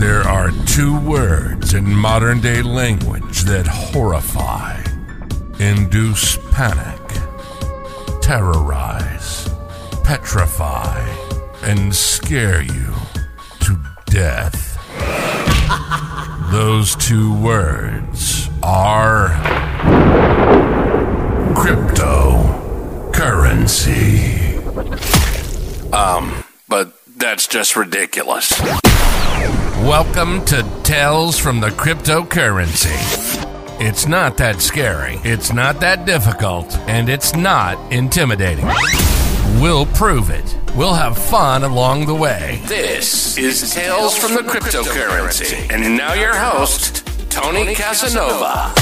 There are two words in modern day language that horrify, induce panic, terrorize, petrify, and scare you to death. Those two words are cryptocurrency. Um, but that's just ridiculous. Welcome to Tales from the Cryptocurrency. It's not that scary, it's not that difficult, and it's not intimidating. We'll prove it. We'll have fun along the way. This is Tales from the Cryptocurrency. And now your host, Tony Casanova.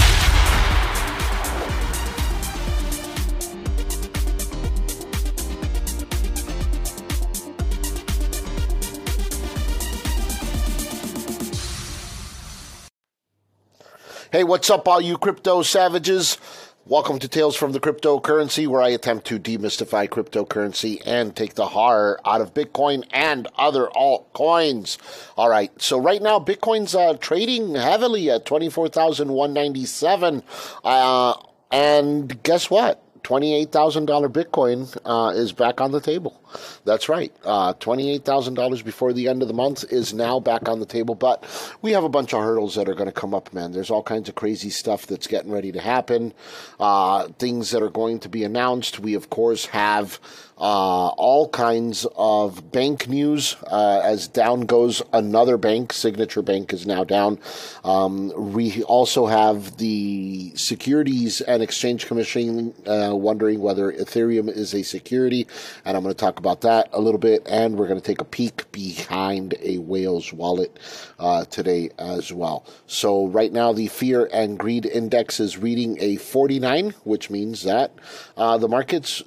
Hey, what's up, all you crypto savages? Welcome to Tales from the Cryptocurrency, where I attempt to demystify cryptocurrency and take the horror out of Bitcoin and other altcoins. All right, so right now, Bitcoin's uh, trading heavily at 24,197. Uh, and guess what? $28,000 Bitcoin uh, is back on the table. That's right. Uh, $28,000 before the end of the month is now back on the table. But we have a bunch of hurdles that are going to come up, man. There's all kinds of crazy stuff that's getting ready to happen, uh, things that are going to be announced. We, of course, have uh, all kinds of bank news. Uh, as down goes another bank, Signature Bank is now down. Um, we also have the Securities and Exchange Commission uh, wondering whether Ethereum is a security, and I'm going to talk about that a little bit. And we're going to take a peek behind a whale's wallet uh, today as well. So right now, the Fear and Greed Index is reading a 49, which means that uh, the market's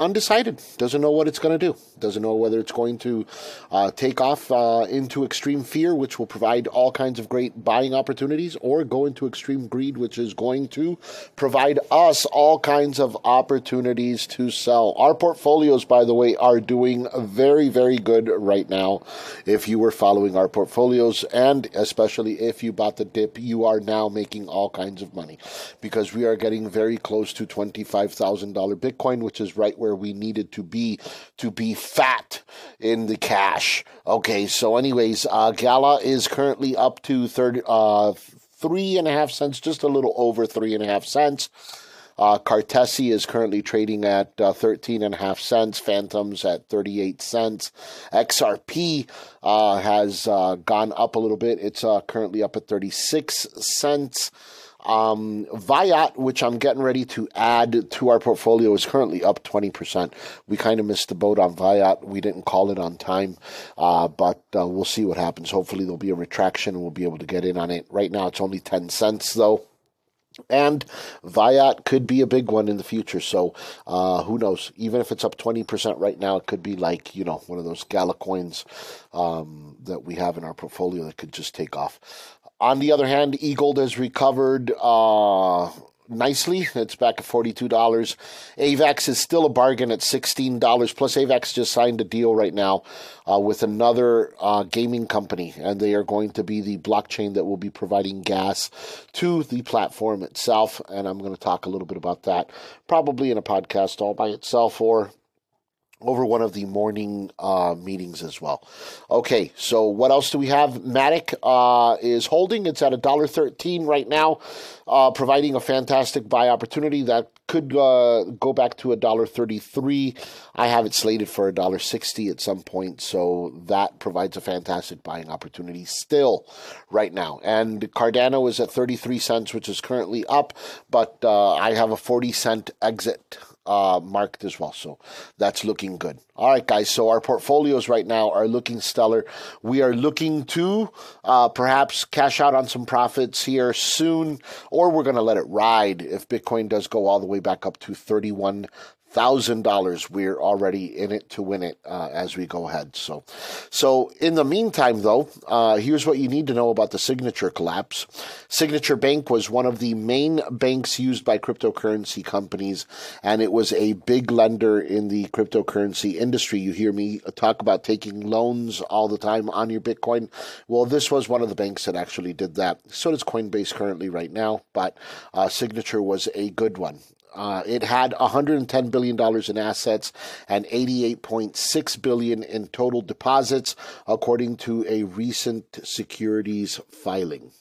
undecided. Doesn't know what it's going to do. Doesn't know whether it's going to uh, take off uh, into extreme fear, which will provide all kinds of great buying opportunities, or go into extreme greed, which is going to provide us all kinds of opportunities to sell. Our portfolios, by the way, are doing very, very good right now. If you were following our portfolios, and especially if you bought the dip, you are now making all kinds of money because we are getting very close to $25,000 Bitcoin, which is right where we needed to be to be fat in the cash. Okay, so anyways, uh, Gala is currently up to third, uh, three and a half cents, just a little over three and a half cents. Uh, Cartesi is currently trading at uh, 13 and a half cents. Fantom's at 38 cents. XRP uh, has uh, gone up a little bit. It's uh, currently up at 36 cents. Um, Viat, which I'm getting ready to add to our portfolio, is currently up 20%. We kind of missed the boat on Viat. We didn't call it on time, uh, but uh, we'll see what happens. Hopefully, there'll be a retraction and we'll be able to get in on it. Right now, it's only 10 cents, though. And Viat could be a big one in the future. So uh, who knows? Even if it's up 20% right now, it could be like, you know, one of those Gala coins um, that we have in our portfolio that could just take off. On the other hand, eGold has recovered uh, nicely. It's back at $42. AVAX is still a bargain at $16. Plus, AVAX just signed a deal right now uh, with another uh, gaming company, and they are going to be the blockchain that will be providing gas to the platform itself. And I'm going to talk a little bit about that probably in a podcast all by itself or over one of the morning uh, meetings as well. Okay, so what else do we have? Matic uh, is holding. It's at a dollar thirteen right now, uh, providing a fantastic buy opportunity that could uh, go back to a dollar thirty-three. I have it slated for a dollar sixty at some point, so that provides a fantastic buying opportunity still right now. And Cardano is at thirty-three cents, which is currently up, but uh, I have a forty cent exit uh, marked as well. So that's looking good. All right, guys. So our portfolios right now are looking stellar. We are looking to uh, perhaps cash out on some profits here soon, or we're going to let it ride if Bitcoin does go all the way back up to 31 thousand dollars. We're already in it to win it uh, as we go ahead. So, so in the meantime, though, uh, here's what you need to know about the Signature collapse. Signature Bank was one of the main banks used by cryptocurrency companies, and it was a big lender in the cryptocurrency industry. You hear me talk about taking loans all the time on your Bitcoin. Well, this was one of the banks that actually did that. So does Coinbase currently right now, but uh, Signature was a good one. Uh, it had 110 billion dollars in assets and 88.6 billion in total deposits, according to a recent securities filing.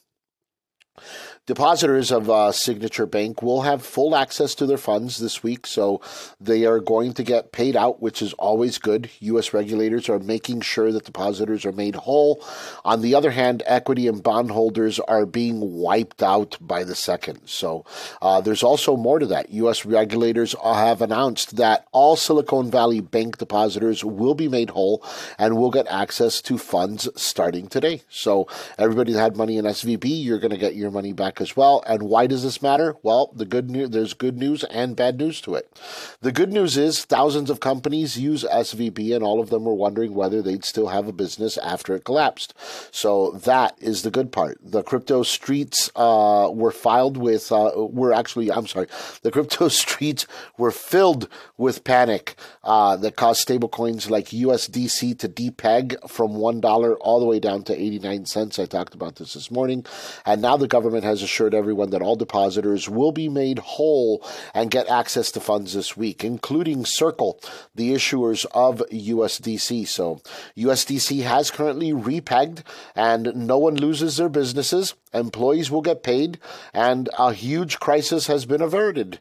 Depositors of uh, Signature Bank will have full access to their funds this week, so they are going to get paid out, which is always good. U.S. regulators are making sure that depositors are made whole. On the other hand, equity and bondholders are being wiped out by the second. So uh, there's also more to that. U.S. regulators have announced that all Silicon Valley Bank depositors will be made whole and will get access to funds starting today. So everybody that had money in SVB, you're going to get your money back as well. And why does this matter? Well, the good news there's good news and bad news to it. The good news is thousands of companies use SVB, and all of them were wondering whether they'd still have a business after it collapsed. So that is the good part. The crypto streets uh, were filed with uh, were actually I'm sorry, the crypto streets were filled with panic uh, that caused stablecoins like USDC to depeg from one dollar all the way down to 89 cents. I talked about this this morning, and now the government has assured everyone that all depositors will be made whole and get access to funds this week, including Circle, the issuers of USDC. So USDC has currently repegged and no one loses their businesses. Employees will get paid and a huge crisis has been averted.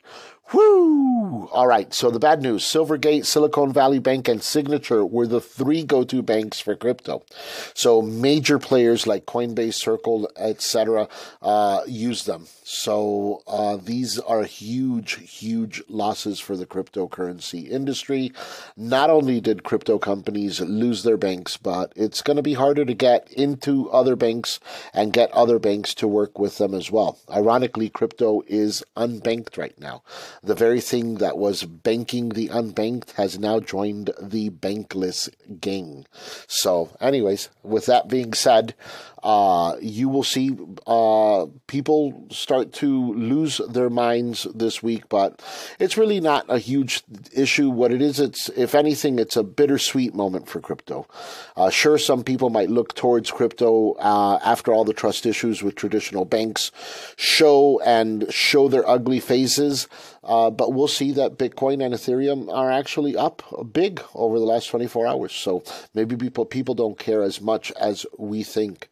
Whoo! All right, so the bad news Silvergate, Silicon Valley Bank, and Signature were the three go to banks for crypto. So major players like Coinbase, Circle, etc., uh, use them. So uh, these are huge, huge losses for the cryptocurrency industry. Not only did crypto companies lose their banks, but it's going to be harder to get into other banks and get other banks to work with them as well. Ironically, crypto is unbanked right now. The very thing that was banking the unbanked has now joined the bankless gang. So, anyways, with that being said, uh, you will see uh, people start to lose their minds this week, but it's really not a huge issue. What it is, it's if anything, it's a bittersweet moment for crypto. Uh, sure, some people might look towards crypto uh, after all the trust issues with traditional banks show and show their ugly faces. Uh, but we'll see that Bitcoin and Ethereum are actually up big over the last 24 hours. So maybe people people don't care as much as we think.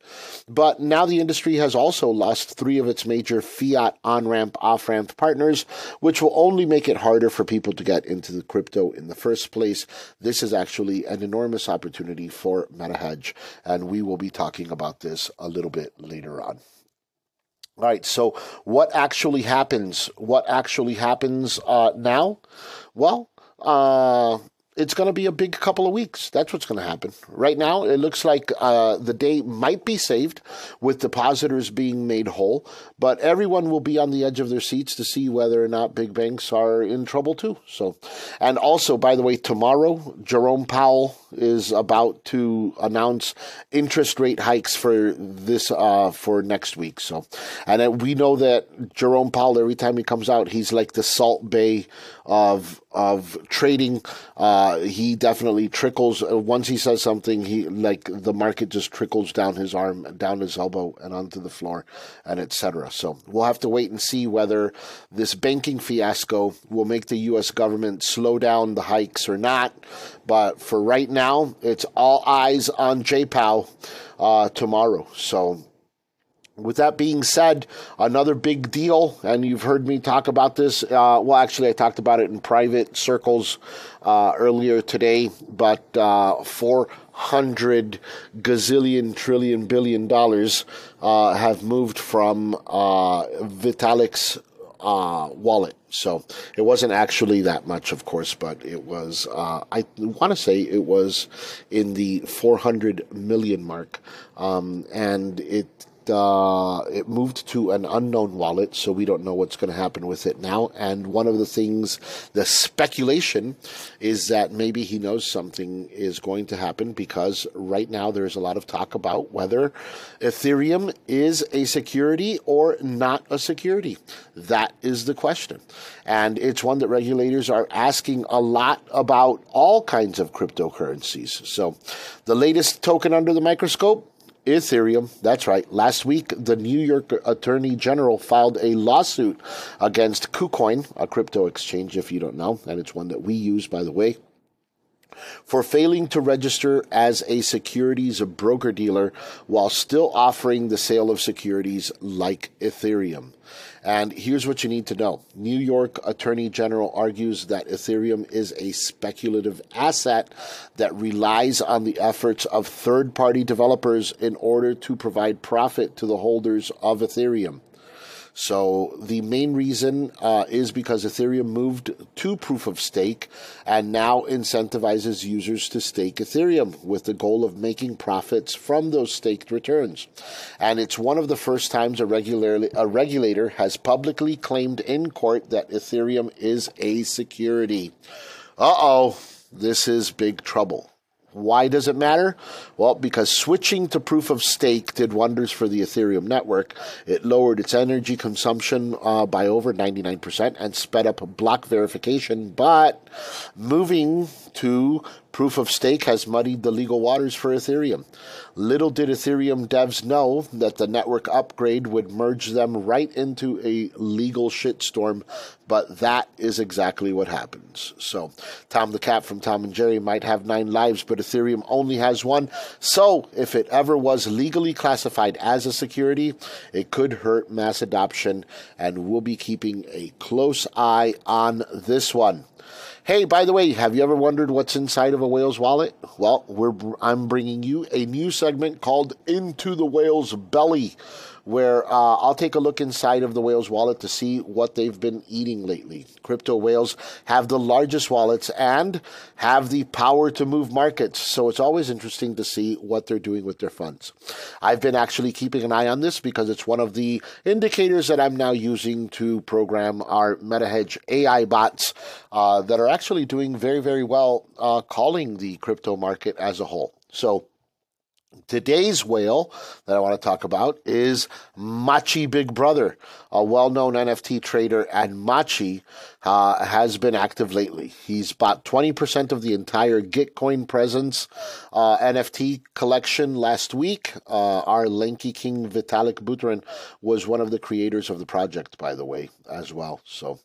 But now the industry has also lost three of its major fiat on ramp, off ramp partners, which will only make it harder for people to get into the crypto in the first place. This is actually an enormous opportunity for MetaHedge, and we will be talking about this a little bit later on. Right, so what actually happens? What actually happens uh, now? Well, uh, it's going to be a big couple of weeks. That's what's going to happen. Right now, it looks like uh, the day might be saved with depositors being made whole, but everyone will be on the edge of their seats to see whether or not big banks are in trouble too. So, and also, by the way, tomorrow, Jerome Powell is about to announce interest rate hikes for this uh, for next week. So, and we know that Jerome Powell, every time he comes out, he's like the Salt Bae of of trading. Uh, he definitely trickles uh, once he says something. He like the market just trickles down his arm, down his elbow, and onto the floor, and etc. So we'll have to wait and see whether this banking fiasco will make the U.S. government slow down the hikes or not. But for right now, it's all eyes on J Powell uh, tomorrow. So with that being said, another big deal, and you've heard me talk about this. Uh, well, actually, I talked about it in private circles uh, earlier today, but uh, 400 gazillion, trillion, billion dollars uh, have moved from uh, Vitalik's uh, wallet. So it wasn't actually that much, of course, but it was, uh, I want to say it was in the 400 million mark. Um, and it uh, it moved to an unknown wallet, so we don't know what's going to happen with it now. And one of the things, the speculation, is that maybe he knows something is going to happen because right now there's a lot of talk about whether Ethereum is a security or not a security. That is the question, and it's one that regulators are asking a lot about all kinds of cryptocurrencies. So, the latest token under the microscope Ethereum. That's right. Last week, the New York Attorney General filed a lawsuit against KuCoin, a crypto exchange, if you don't know, and it's one that we use, by the way for failing to register as a securities broker dealer while still offering the sale of securities like Ethereum. And here's what you need to know New York Attorney General argues that Ethereum is a speculative asset that relies on the efforts of third party developers in order to provide profit to the holders of Ethereum. So the main reason uh, is because Ethereum moved to proof of stake and now incentivizes users to stake Ethereum with the goal of making profits from those staked returns. And it's one of the first times a, regularly, a regulator has publicly claimed in court that Ethereum is a security. Uh oh, this is big trouble. Why does it matter? Well, because switching to proof of stake did wonders for the Ethereum network. It lowered its energy consumption uh, by over 99% and sped up block verification. But moving to proof of stake has muddied the legal waters for Ethereum. Little did Ethereum devs know that the network upgrade would merge them right into a legal shitstorm, but that is exactly what happens. So, Tom the Cat from Tom and Jerry might have nine lives, but Ethereum only has one. So, if it ever was legally classified as a security, it could hurt mass adoption, and we'll be keeping a close eye on this one. Hey, by the way, have you ever wondered what's inside of a whale's wallet? Well, I'm bringing you a new segment called Into the Whale's Belly where uh, I'll take a look inside of the whale's wallet to see what they've been eating lately. Crypto whales have the largest wallets and have the power to move markets, so it's always interesting to see what they're doing with their funds. I've been actually keeping an eye on this because it's one of the indicators that I'm now using to program our MetaHedge AI bots uh, that are actually doing very, very well uh, calling the crypto market as a whole. So, Today's whale that I want to talk about is Machi Big Brother, a well known NFT trader, and Machi uh, has been active lately. He's bought 20% of the entire Gitcoin Presents uh, NFT collection last week. Uh, our Lanky King Vitalik Buterin was one of the creators of the project, by the way, as well. So,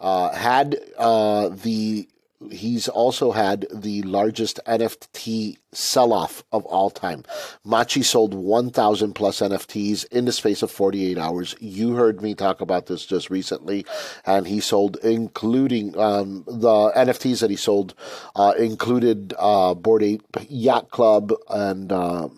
uh, had uh, the he's also had the largest NFT sell off of all time. Machi sold 1,000 plus NFTs in the space of 48 hours. You heard me talk about this just recently, and he sold, including um, the NFTs that he sold, uh, included uh, Bored Ape Yacht Club and. Uh,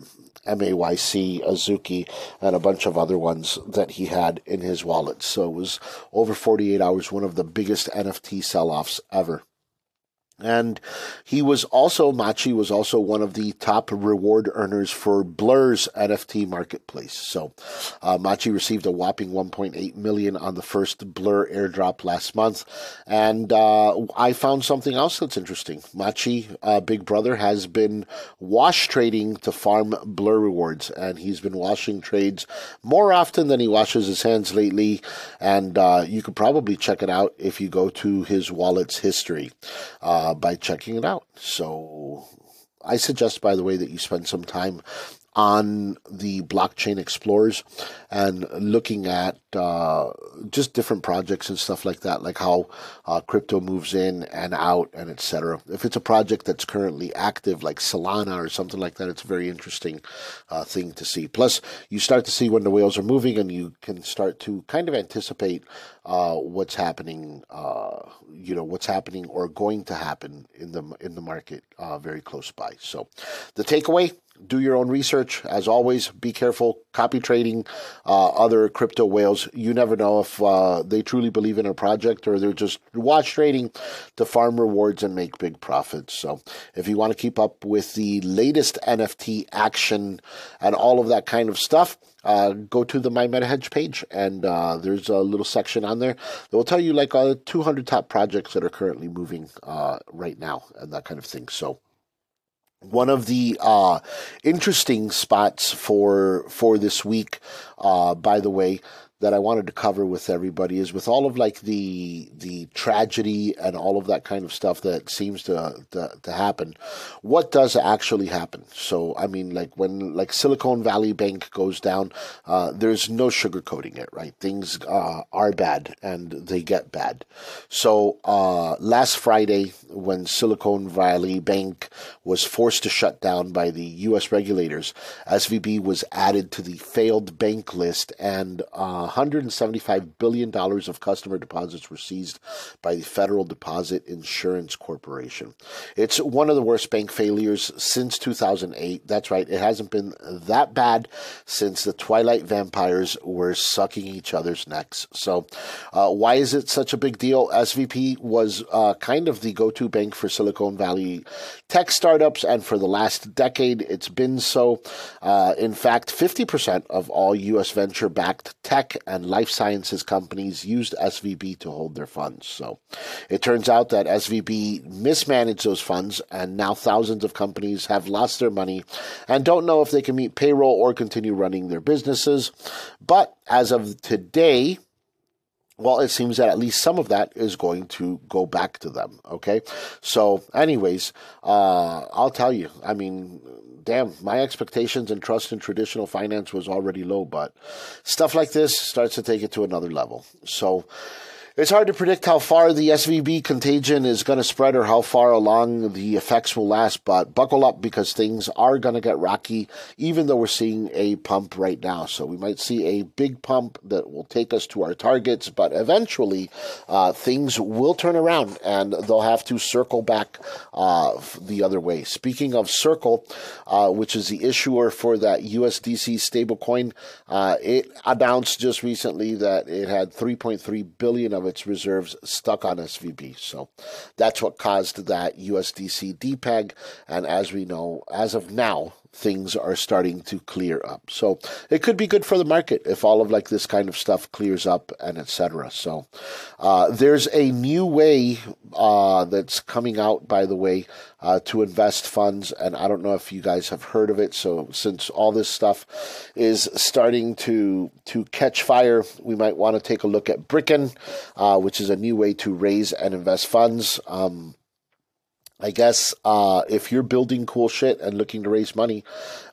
MAYC, Azuki, and a bunch of other ones that he had in his wallet. So it was over 48 hours, one of the biggest NFT sell offs ever. And he was also, Machi was also one of the top reward earners for Blur's NFT marketplace. So, uh, Machi received a whopping 1.8 million on the first Blur airdrop last month. And, uh, I found something else that's interesting. Machi, uh, Big Brother, has been wash trading to farm Blur rewards. And he's been washing trades more often than he washes his hands lately. And, uh, you could probably check it out if you go to his wallet's history. Uh, uh, by checking it out. So I suggest, by the way, that you spend some time on the blockchain explorers and looking at uh, just different projects and stuff like that, like how uh, crypto moves in and out and etc. If it's a project that's currently active, like Solana or something like that, it's a very interesting uh, thing to see. Plus, you start to see when the whales are moving, and you can start to kind of anticipate uh, what's happening. Uh, you know what's happening or going to happen in the in the market uh, very close by. So, the takeaway do your own research. As always, be careful. Copy trading, uh, other crypto whales. You never know if uh, they truly believe in a project or they're just wash trading to farm rewards and make big profits. So, if you want to keep up with the latest NFT action and all of that kind of stuff, uh, go to the My MetaHedge page, and uh, there's a little section on there that will tell you like uh, 200 top projects that are currently moving uh, right now and that kind of thing. So one of the uh, interesting spots for for this week, uh, by the way, that I wanted to cover with everybody is with all of like the the tragedy and all of that kind of stuff that seems to to, to happen. What does actually happen? So I mean, like when like Silicon Valley Bank goes down, uh, there's no sugarcoating it, right? Things uh, are bad and they get bad. So uh, last Friday, when Silicon Valley Bank was forced to shut down by the U.S. regulators, SVB was added to the failed bank list and uh, $175 billion of customer deposits were seized by the Federal Deposit Insurance Corporation. It's one of the worst bank failures since 2008. That's right, it hasn't been that bad since the Twilight vampires were sucking each other's necks. So, uh, why is it such a big deal? SVB was uh, kind of the go to bank for Silicon Valley tech startups, and for the last decade, it's been so. Uh, in fact, 50% of all U.S. venture backed and life sciences companies used SVB to hold their funds. So it turns out that SVB mismanaged those funds, and now thousands of companies have lost their money and don't know if they can meet payroll or continue running their businesses. But as of today, well, it seems that at least some of that is going to go back to them. Okay. So, anyways, uh, I'll tell you, I mean, damn, my expectations and trust in traditional finance was already low, but stuff like this starts to take it to another level. So, it's hard to predict how far the SVB contagion is going to spread or how far along the effects will last, but buckle up because things are going to get rocky, even though we're seeing a pump right now. So we might see a big pump that will take us to our targets, but eventually uh, things will turn around and they'll have to circle back uh, the other way. Speaking of Circle, uh, which is the issuer for that USDC stablecoin, uh, it announced just recently that it had 3.3 billion of its reserves stuck on SVB. So that's what caused that USDC depeg. And as we know, as of now, things are starting to clear up. So it could be good for the market if all of like this kind of stuff clears up and etc. So uh, there's a new way uh, that's coming out, by the way, uh, to invest funds, and I don't know if you guys have heard of it. So since all this stuff is starting to to catch fire, we might want to take a look at Bricken, uh, which is a new way to raise and invest funds. Um, I guess uh, if you're building cool shit and looking to raise money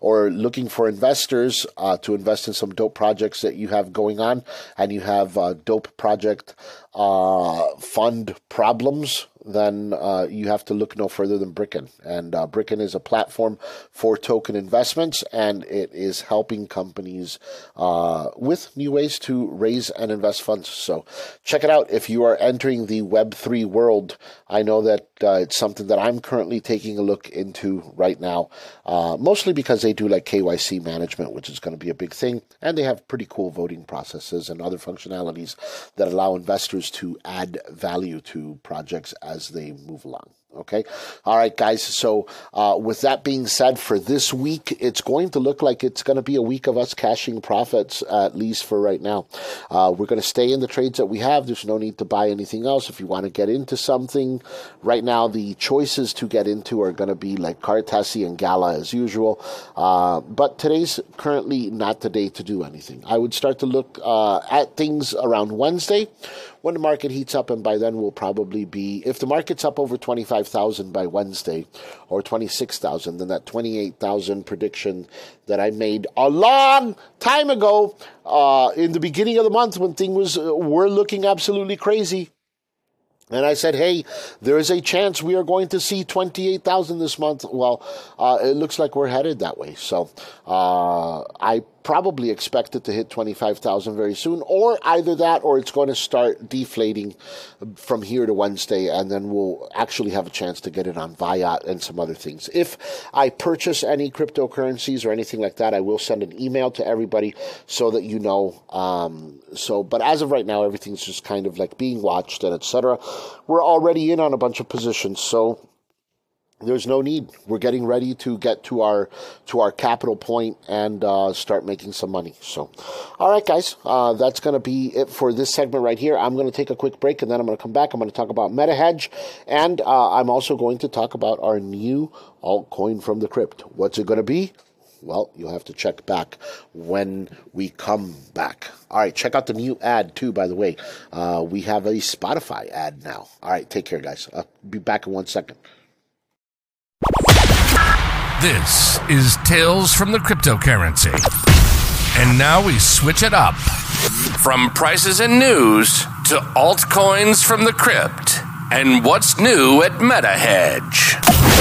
or looking for investors uh, to invest in some dope projects that you have going on and you have a dope project uh, fund problems, then uh, you have to look no further than Bricken. And uh, Bricken is a platform for token investments, and it is helping companies uh, with new ways to raise and invest funds. So check it out if you are entering the Web3 world. I know that uh, it's something that I'm currently taking a look into right now, uh, mostly because they do like KYC management, which is going to be a big thing, and they have pretty cool voting processes and other functionalities that allow investors to add value to projects as they move along. Okay. All right, guys. So, uh, with that being said, for this week, it's going to look like it's going to be a week of us cashing profits, at least for right now. Uh, we're going to stay in the trades that we have. There's no need to buy anything else. If you want to get into something, right now, the choices to get into are going to be like Cartesi and Gala as usual. Uh, but today's currently not the day to do anything. I would start to look uh, at things around Wednesday when the market heats up, and by then we'll probably be, if the market's up over 25,000 by Wednesday or 26,000, then that 28,000 prediction that I made a long time ago uh, in the beginning of the month when things uh, were looking absolutely crazy And I said, hey, there is a chance we are going to see 28,000 this month. Well, uh, it looks like we're headed that way. So uh, I probably expect it to hit 25,000 very soon, or either that or it's going to start deflating from here to Wednesday, and then we'll actually have a chance to get it on Viat and some other things. If I purchase any cryptocurrencies or anything like that, I will send an email to everybody so that you know. Um, so, but as of right now, everything's just kind of like being watched and etc. We're already in on a bunch of positions, so there's no need. We're getting ready to get to our to our capital point and uh, start making some money. So, all right, guys, uh, that's going to be it for this segment right here. I'm going to take a quick break and then I'm going to come back. I'm going to talk about MetaHedge, and uh, I'm also going to talk about our new altcoin from the crypt. What's it going to be? Well, you'll have to check back when we come back. All right, check out the new ad too. By the way, uh, we have a Spotify ad now. All right, take care, guys. I'll be back in one second. This is Tales from the Cryptocurrency. And now we switch it up from prices and news to altcoins from the crypt and what's new at MetaHedge.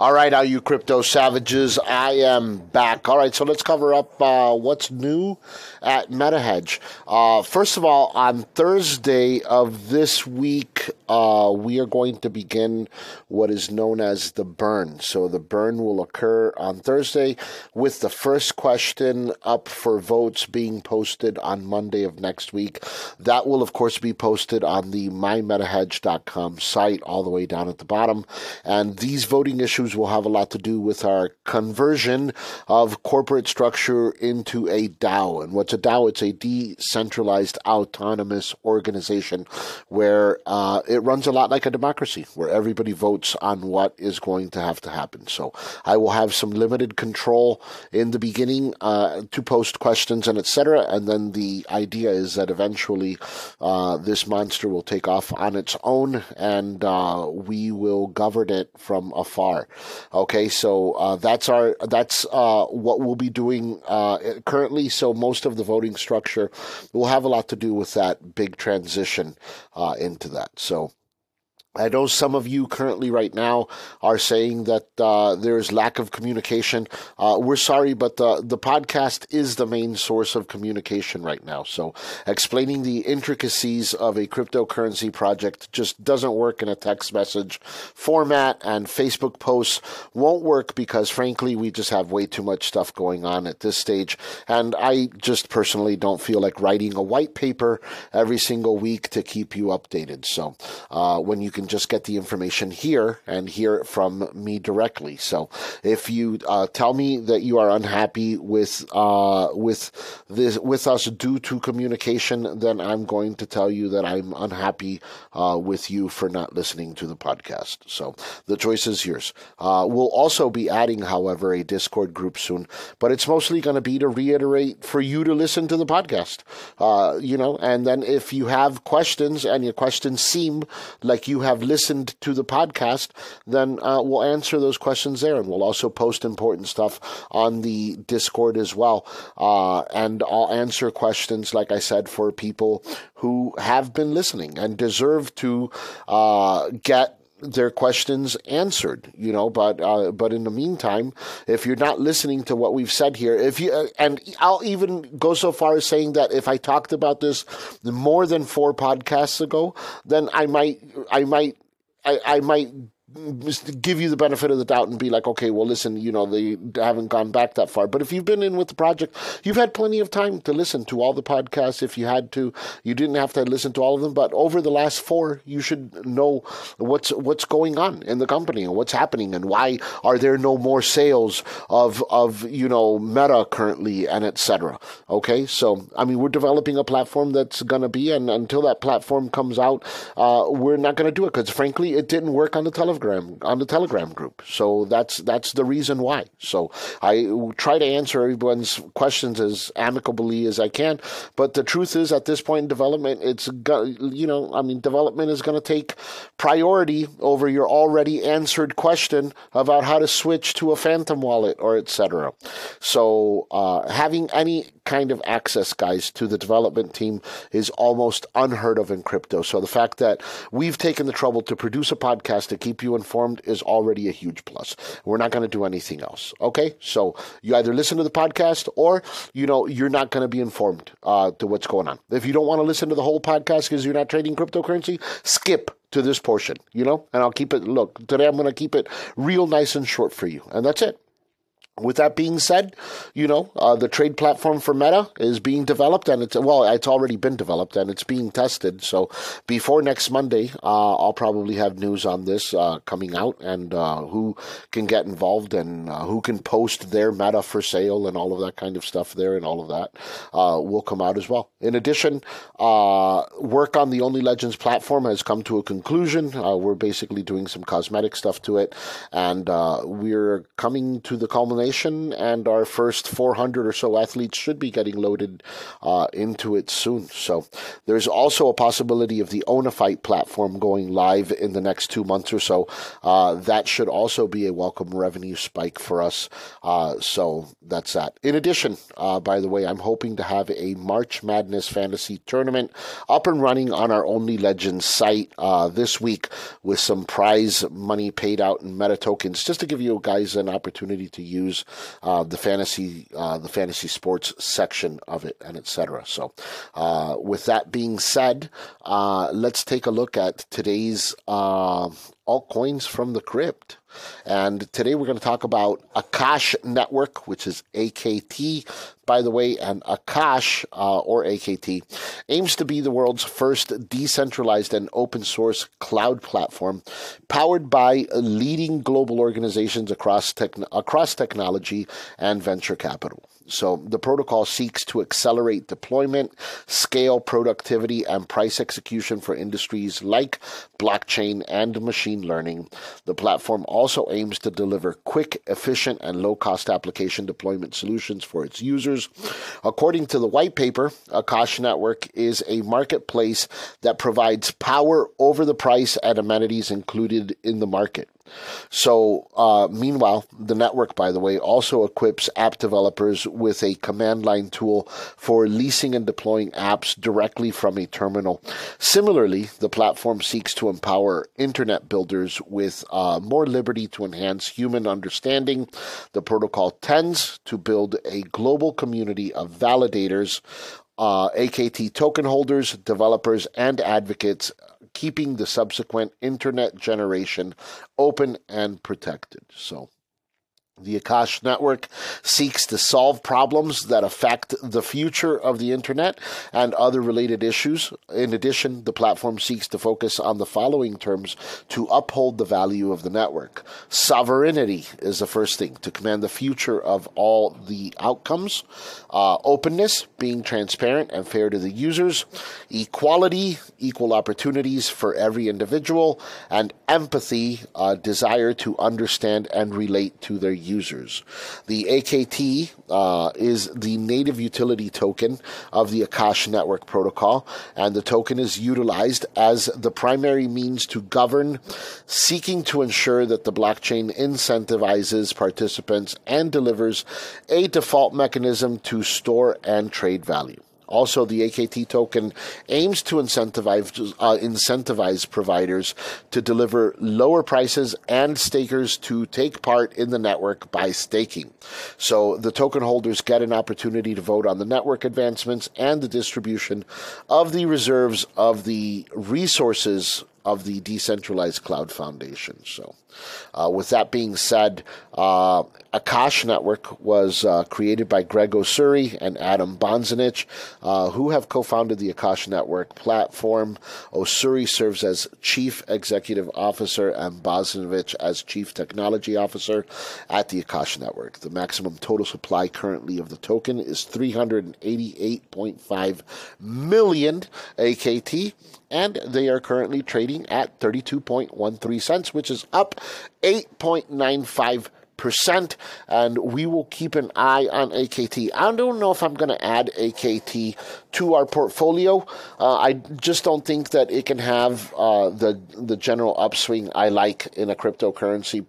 All right, all you crypto savages, I am back. All right, so let's cover up uh, what's new at MetaHedge. Uh, first of all, on Thursday of this week, uh, we are going to begin what is known as the burn. So the burn will occur on Thursday, with the first question up for votes being posted on Monday of next week. That will, of course, be posted on the mymetahedge.com site all the way down at the bottom. And these voting issues will have a lot to do with our conversion of corporate structure into a DAO. And what's a DAO? It's a decentralized autonomous organization where uh, it runs a lot like a democracy, where everybody votes on what is going to have to happen. So I will have some limited control in the beginning uh, to post questions and etc. And then the idea is that eventually uh, this monster will take off on its own and uh, we will govern it from afar. Okay, so uh, that's our that's uh, what we'll be doing uh, currently. So most of the voting structure will have a lot to do with that big transition into that. So I know some of you currently right now are saying that uh, there is lack of communication. Uh, we're sorry, but the, the podcast is the main source of communication right now. So explaining the intricacies of a cryptocurrency project just doesn't work in a text message format, and Facebook posts won't work because, frankly, we just have way too much stuff going on at this stage. And I just personally don't feel like writing a white paper every single week to keep you updated. So uh, when you can just get the information here and hear it from me directly. So if you uh, tell me that you are unhappy with uh, with this with us due to communication, then I'm going to tell you that I'm unhappy uh, with you for not listening to the podcast. So the choice is yours. Uh, we'll also be adding, however, a Discord group soon, but it's mostly going to be to reiterate for you to listen to the podcast. Uh, you know, and then if you have questions and your questions seem like you have have listened to the podcast, then uh, we'll answer those questions there. And we'll also post important stuff on the Discord as well. Uh, and I'll answer questions, like I said, for people who have been listening and deserve to uh, get their questions answered, you know. But uh, but in the meantime, if you're not listening to what we've said here, if you uh, and I'll even go so far as saying that if I talked about this more than four podcasts ago, then I might I might I, I might give you the benefit of the doubt and be like, okay, well, listen, you know, they haven't gone back that far. But if you've been in with the project, you've had plenty of time to listen to all the podcasts. If you had to, you didn't have to listen to all of them. But over the last four, you should know what's what's going on in the company and what's happening and why are there no more sales of of you know Meta currently and etc. Okay, so I mean, we're developing a platform that's to be, and until that platform comes out, uh, we're not to do it because frankly, it didn't work on the television telegram on the telegram group. So that's that's the reason why. So I try to answer everyone's questions as amicably as I can. But the truth is, at this point in development, it's you know, I mean, development is going to take priority over your already answered question about how to switch to a Phantom wallet or etc. So uh, having any kind of access, guys, to the development team is almost unheard of in crypto. So the fact that we've taken the trouble to produce a podcast to keep you informed is already a huge plus. We're not going to do anything else. Okay, so you either listen to the podcast or you know you're not going to be informed uh, to what's going on. If you don't want to listen to the whole podcast because you're not trading cryptocurrency, skip to this portion, you know, and I'll keep it. Look, today I'm going to keep it real nice and short for you, and that's it. With that being said, you know, uh, the trade platform for Meta is being developed and it's, well, it's already been developed and it's being tested. So before next Monday, uh, I'll probably have news on this uh, coming out and uh, who can get involved and uh, who can post their Meta for sale and all of that kind of stuff there and all of that uh, will come out as well. In addition, work on the Only Legends platform has come to a conclusion. we're basically doing some cosmetic stuff to it and we're coming to the culmination and our first 400 or so athletes should be getting loaded uh, into it soon. So there's also a possibility of the Onafight platform going live in the next two months or so. Uh, that should also be a welcome revenue spike for us. Uh, so that's that. In addition, uh, by the way, I'm hoping to have a March Madness fantasy tournament up and running on our Only Legends site uh, this week with some prize money paid out in meta tokens, just to give you guys an opportunity to use uh, the fantasy uh, the fantasy sports section of it, and etc. So, uh, with that being said, uh, let's take a look at today's uh, altcoins from the crypt. And today we're going to talk about Akash Network, which is AKT, by the way, and Akash, uh, or AKT, aims to be the world's first decentralized and open source cloud platform powered by leading global organizations across, techn- across technology and venture capital. So the protocol seeks to accelerate deployment, scale productivity, and price execution for industries like blockchain and machine learning. The platform also aims to deliver quick, efficient, and low cost application deployment solutions for its users. According to the white paper, Akash Network is a marketplace that provides power over the price and amenities included in the market. So, uh, meanwhile, the network, by the way, also equips app developers with a command line tool for leasing and deploying apps directly from a terminal. Similarly, the platform seeks to empower internet builders with uh, more liberty to enhance human understanding. The protocol tends to build a global community of validators uh, AKT token holders, developers, and advocates keeping the subsequent internet generation open and protected. So, the Akash network seeks to solve problems that affect the future of the internet and other related issues. In addition, the platform seeks to focus on the following terms to uphold the value of the network. Sovereignty is the first thing to command the future of all the outcomes. Uh, openness, being transparent and fair to the users. Equality, equal opportunities for every individual. And empathy, uh, desire to understand and relate to their users users. The AKT uh, is the native utility token of the Akash Network Protocol, and the token is utilized as the primary means to govern, seeking to ensure that the blockchain incentivizes participants and delivers a default mechanism to store and trade value. Also, the AKT token aims to incentivize, uh, incentivize providers to deliver lower prices and stakers to take part in the network by staking. So the token holders get an opportunity to vote on the network advancements and the distribution of the reserves of the resources of the Decentralized Cloud Foundation. So, uh, with that being said, uh, Akash Network was uh, created by Greg Osuri and Adam Bozanich, uh, who have co founded the Akash Network platform. Osuri serves as Chief Executive Officer and Bozanich as Chief Technology Officer at the Akash Network. The maximum total supply currently of the token is 388.5 million AKT, and they are currently trading trading at 32.13 cents, which is up 8.95 percent and we will keep an eye on AKT. I don't know if I'm going to add AKT to our portfolio. Uh, I just don't think that it can have uh, the the general upswing I like in a cryptocurrency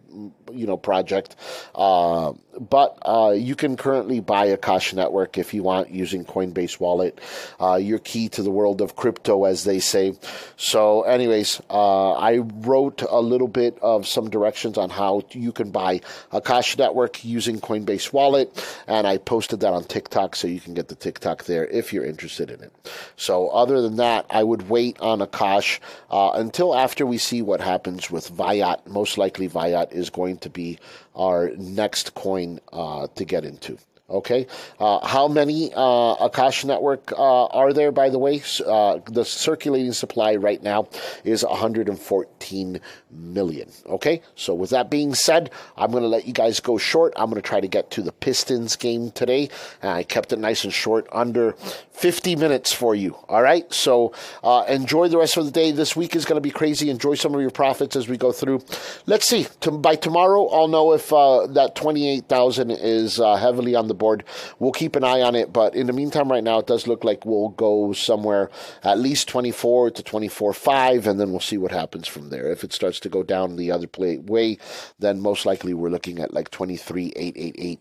you know project. Uh, but uh, you can currently buy Akash Network if you want using Coinbase Wallet. Uh, your key to the world of crypto, as they say. So, anyways, uh, I wrote a little bit of some directions on how you can buy Akash Network using Coinbase Wallet, and I posted that on TikTok, so you can get the TikTok there if you're interested in it. So, other than that, I would wait on Akash uh, until after we see what happens with Viat. Most likely, Viat is going to be our next coin uh, to get into. Okay, uh, how many uh, Akash network uh, are there? By the way, uh, the circulating supply right now is 114 million. Okay, so with that being said, I'm going to let you guys go short. I'm going to try to get to the Pistons game today, I kept it nice and short, under 50 minutes for you. All right, so uh, enjoy the rest of the day. This week is going to be crazy. Enjoy some of your profits as we go through. Let's see. To, by tomorrow, I'll know if uh, that 28,000 is heavily on the board. We'll keep an eye on it, but in the meantime, right now, it does look like we'll go somewhere at least 24 to 24.5, and then we'll see what happens from there. If it starts to go down the other play, way, then most likely we're looking at like 23.888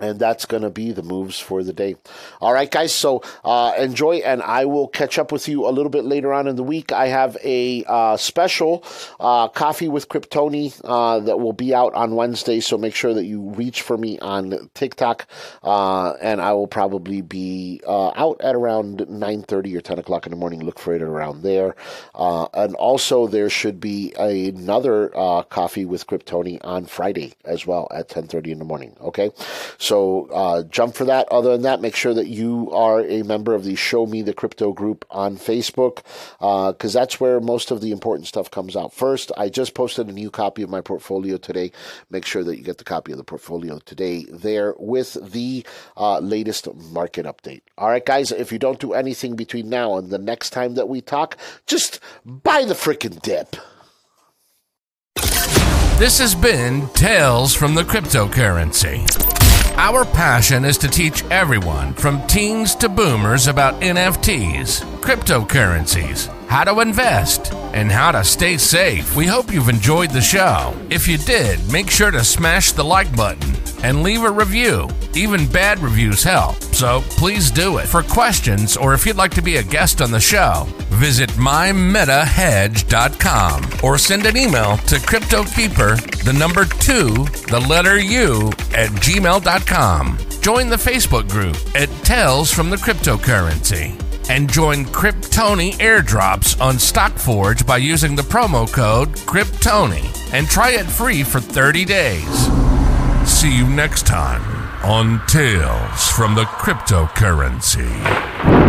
and that's going to be the moves for the day. All right, guys. So uh, enjoy, and I will catch up with you a little bit later on in the week. I have a uh, special uh, coffee with Kryptoni uh, that will be out on Wednesday. So make sure that you reach for me on TikTok, uh, and I will probably be uh, out at around nine thirty or ten o'clock in the morning. Look for it around there. and also, there should be another coffee with Kryptoni on Friday as well at ten thirty in the morning. Okay. Uh, jump for that. Other than that, make sure that you are a member of the Show Me the Crypto group on Facebook because uh, that's where most of the important stuff comes out. First, I just posted a new copy of my portfolio today. Make sure that you get the copy of the portfolio today there with the uh, latest market update. All right, guys, if you don't do anything between now and the next time that we talk, just buy the freaking dip. This has been Tales from the Cryptocurrency. Our passion is to teach everyone, from teens to boomers, about NFTs, cryptocurrencies, how to invest, and how to stay safe. We hope you've enjoyed the show. If you did, make sure to smash the like button and leave a review. Even bad reviews help, so please do it. For questions or if you'd like to be a guest on the show, visit mymetahedge.com or send an email to CryptoKeeper, the number two, the letter U, at gmail.com. Join the Facebook group at Tales from the Cryptocurrency and join Kryptoni airdrops on StockForge by using the promo code Kryptoni and try it free for 30 days. See you next time on Tales from the Cryptocurrency.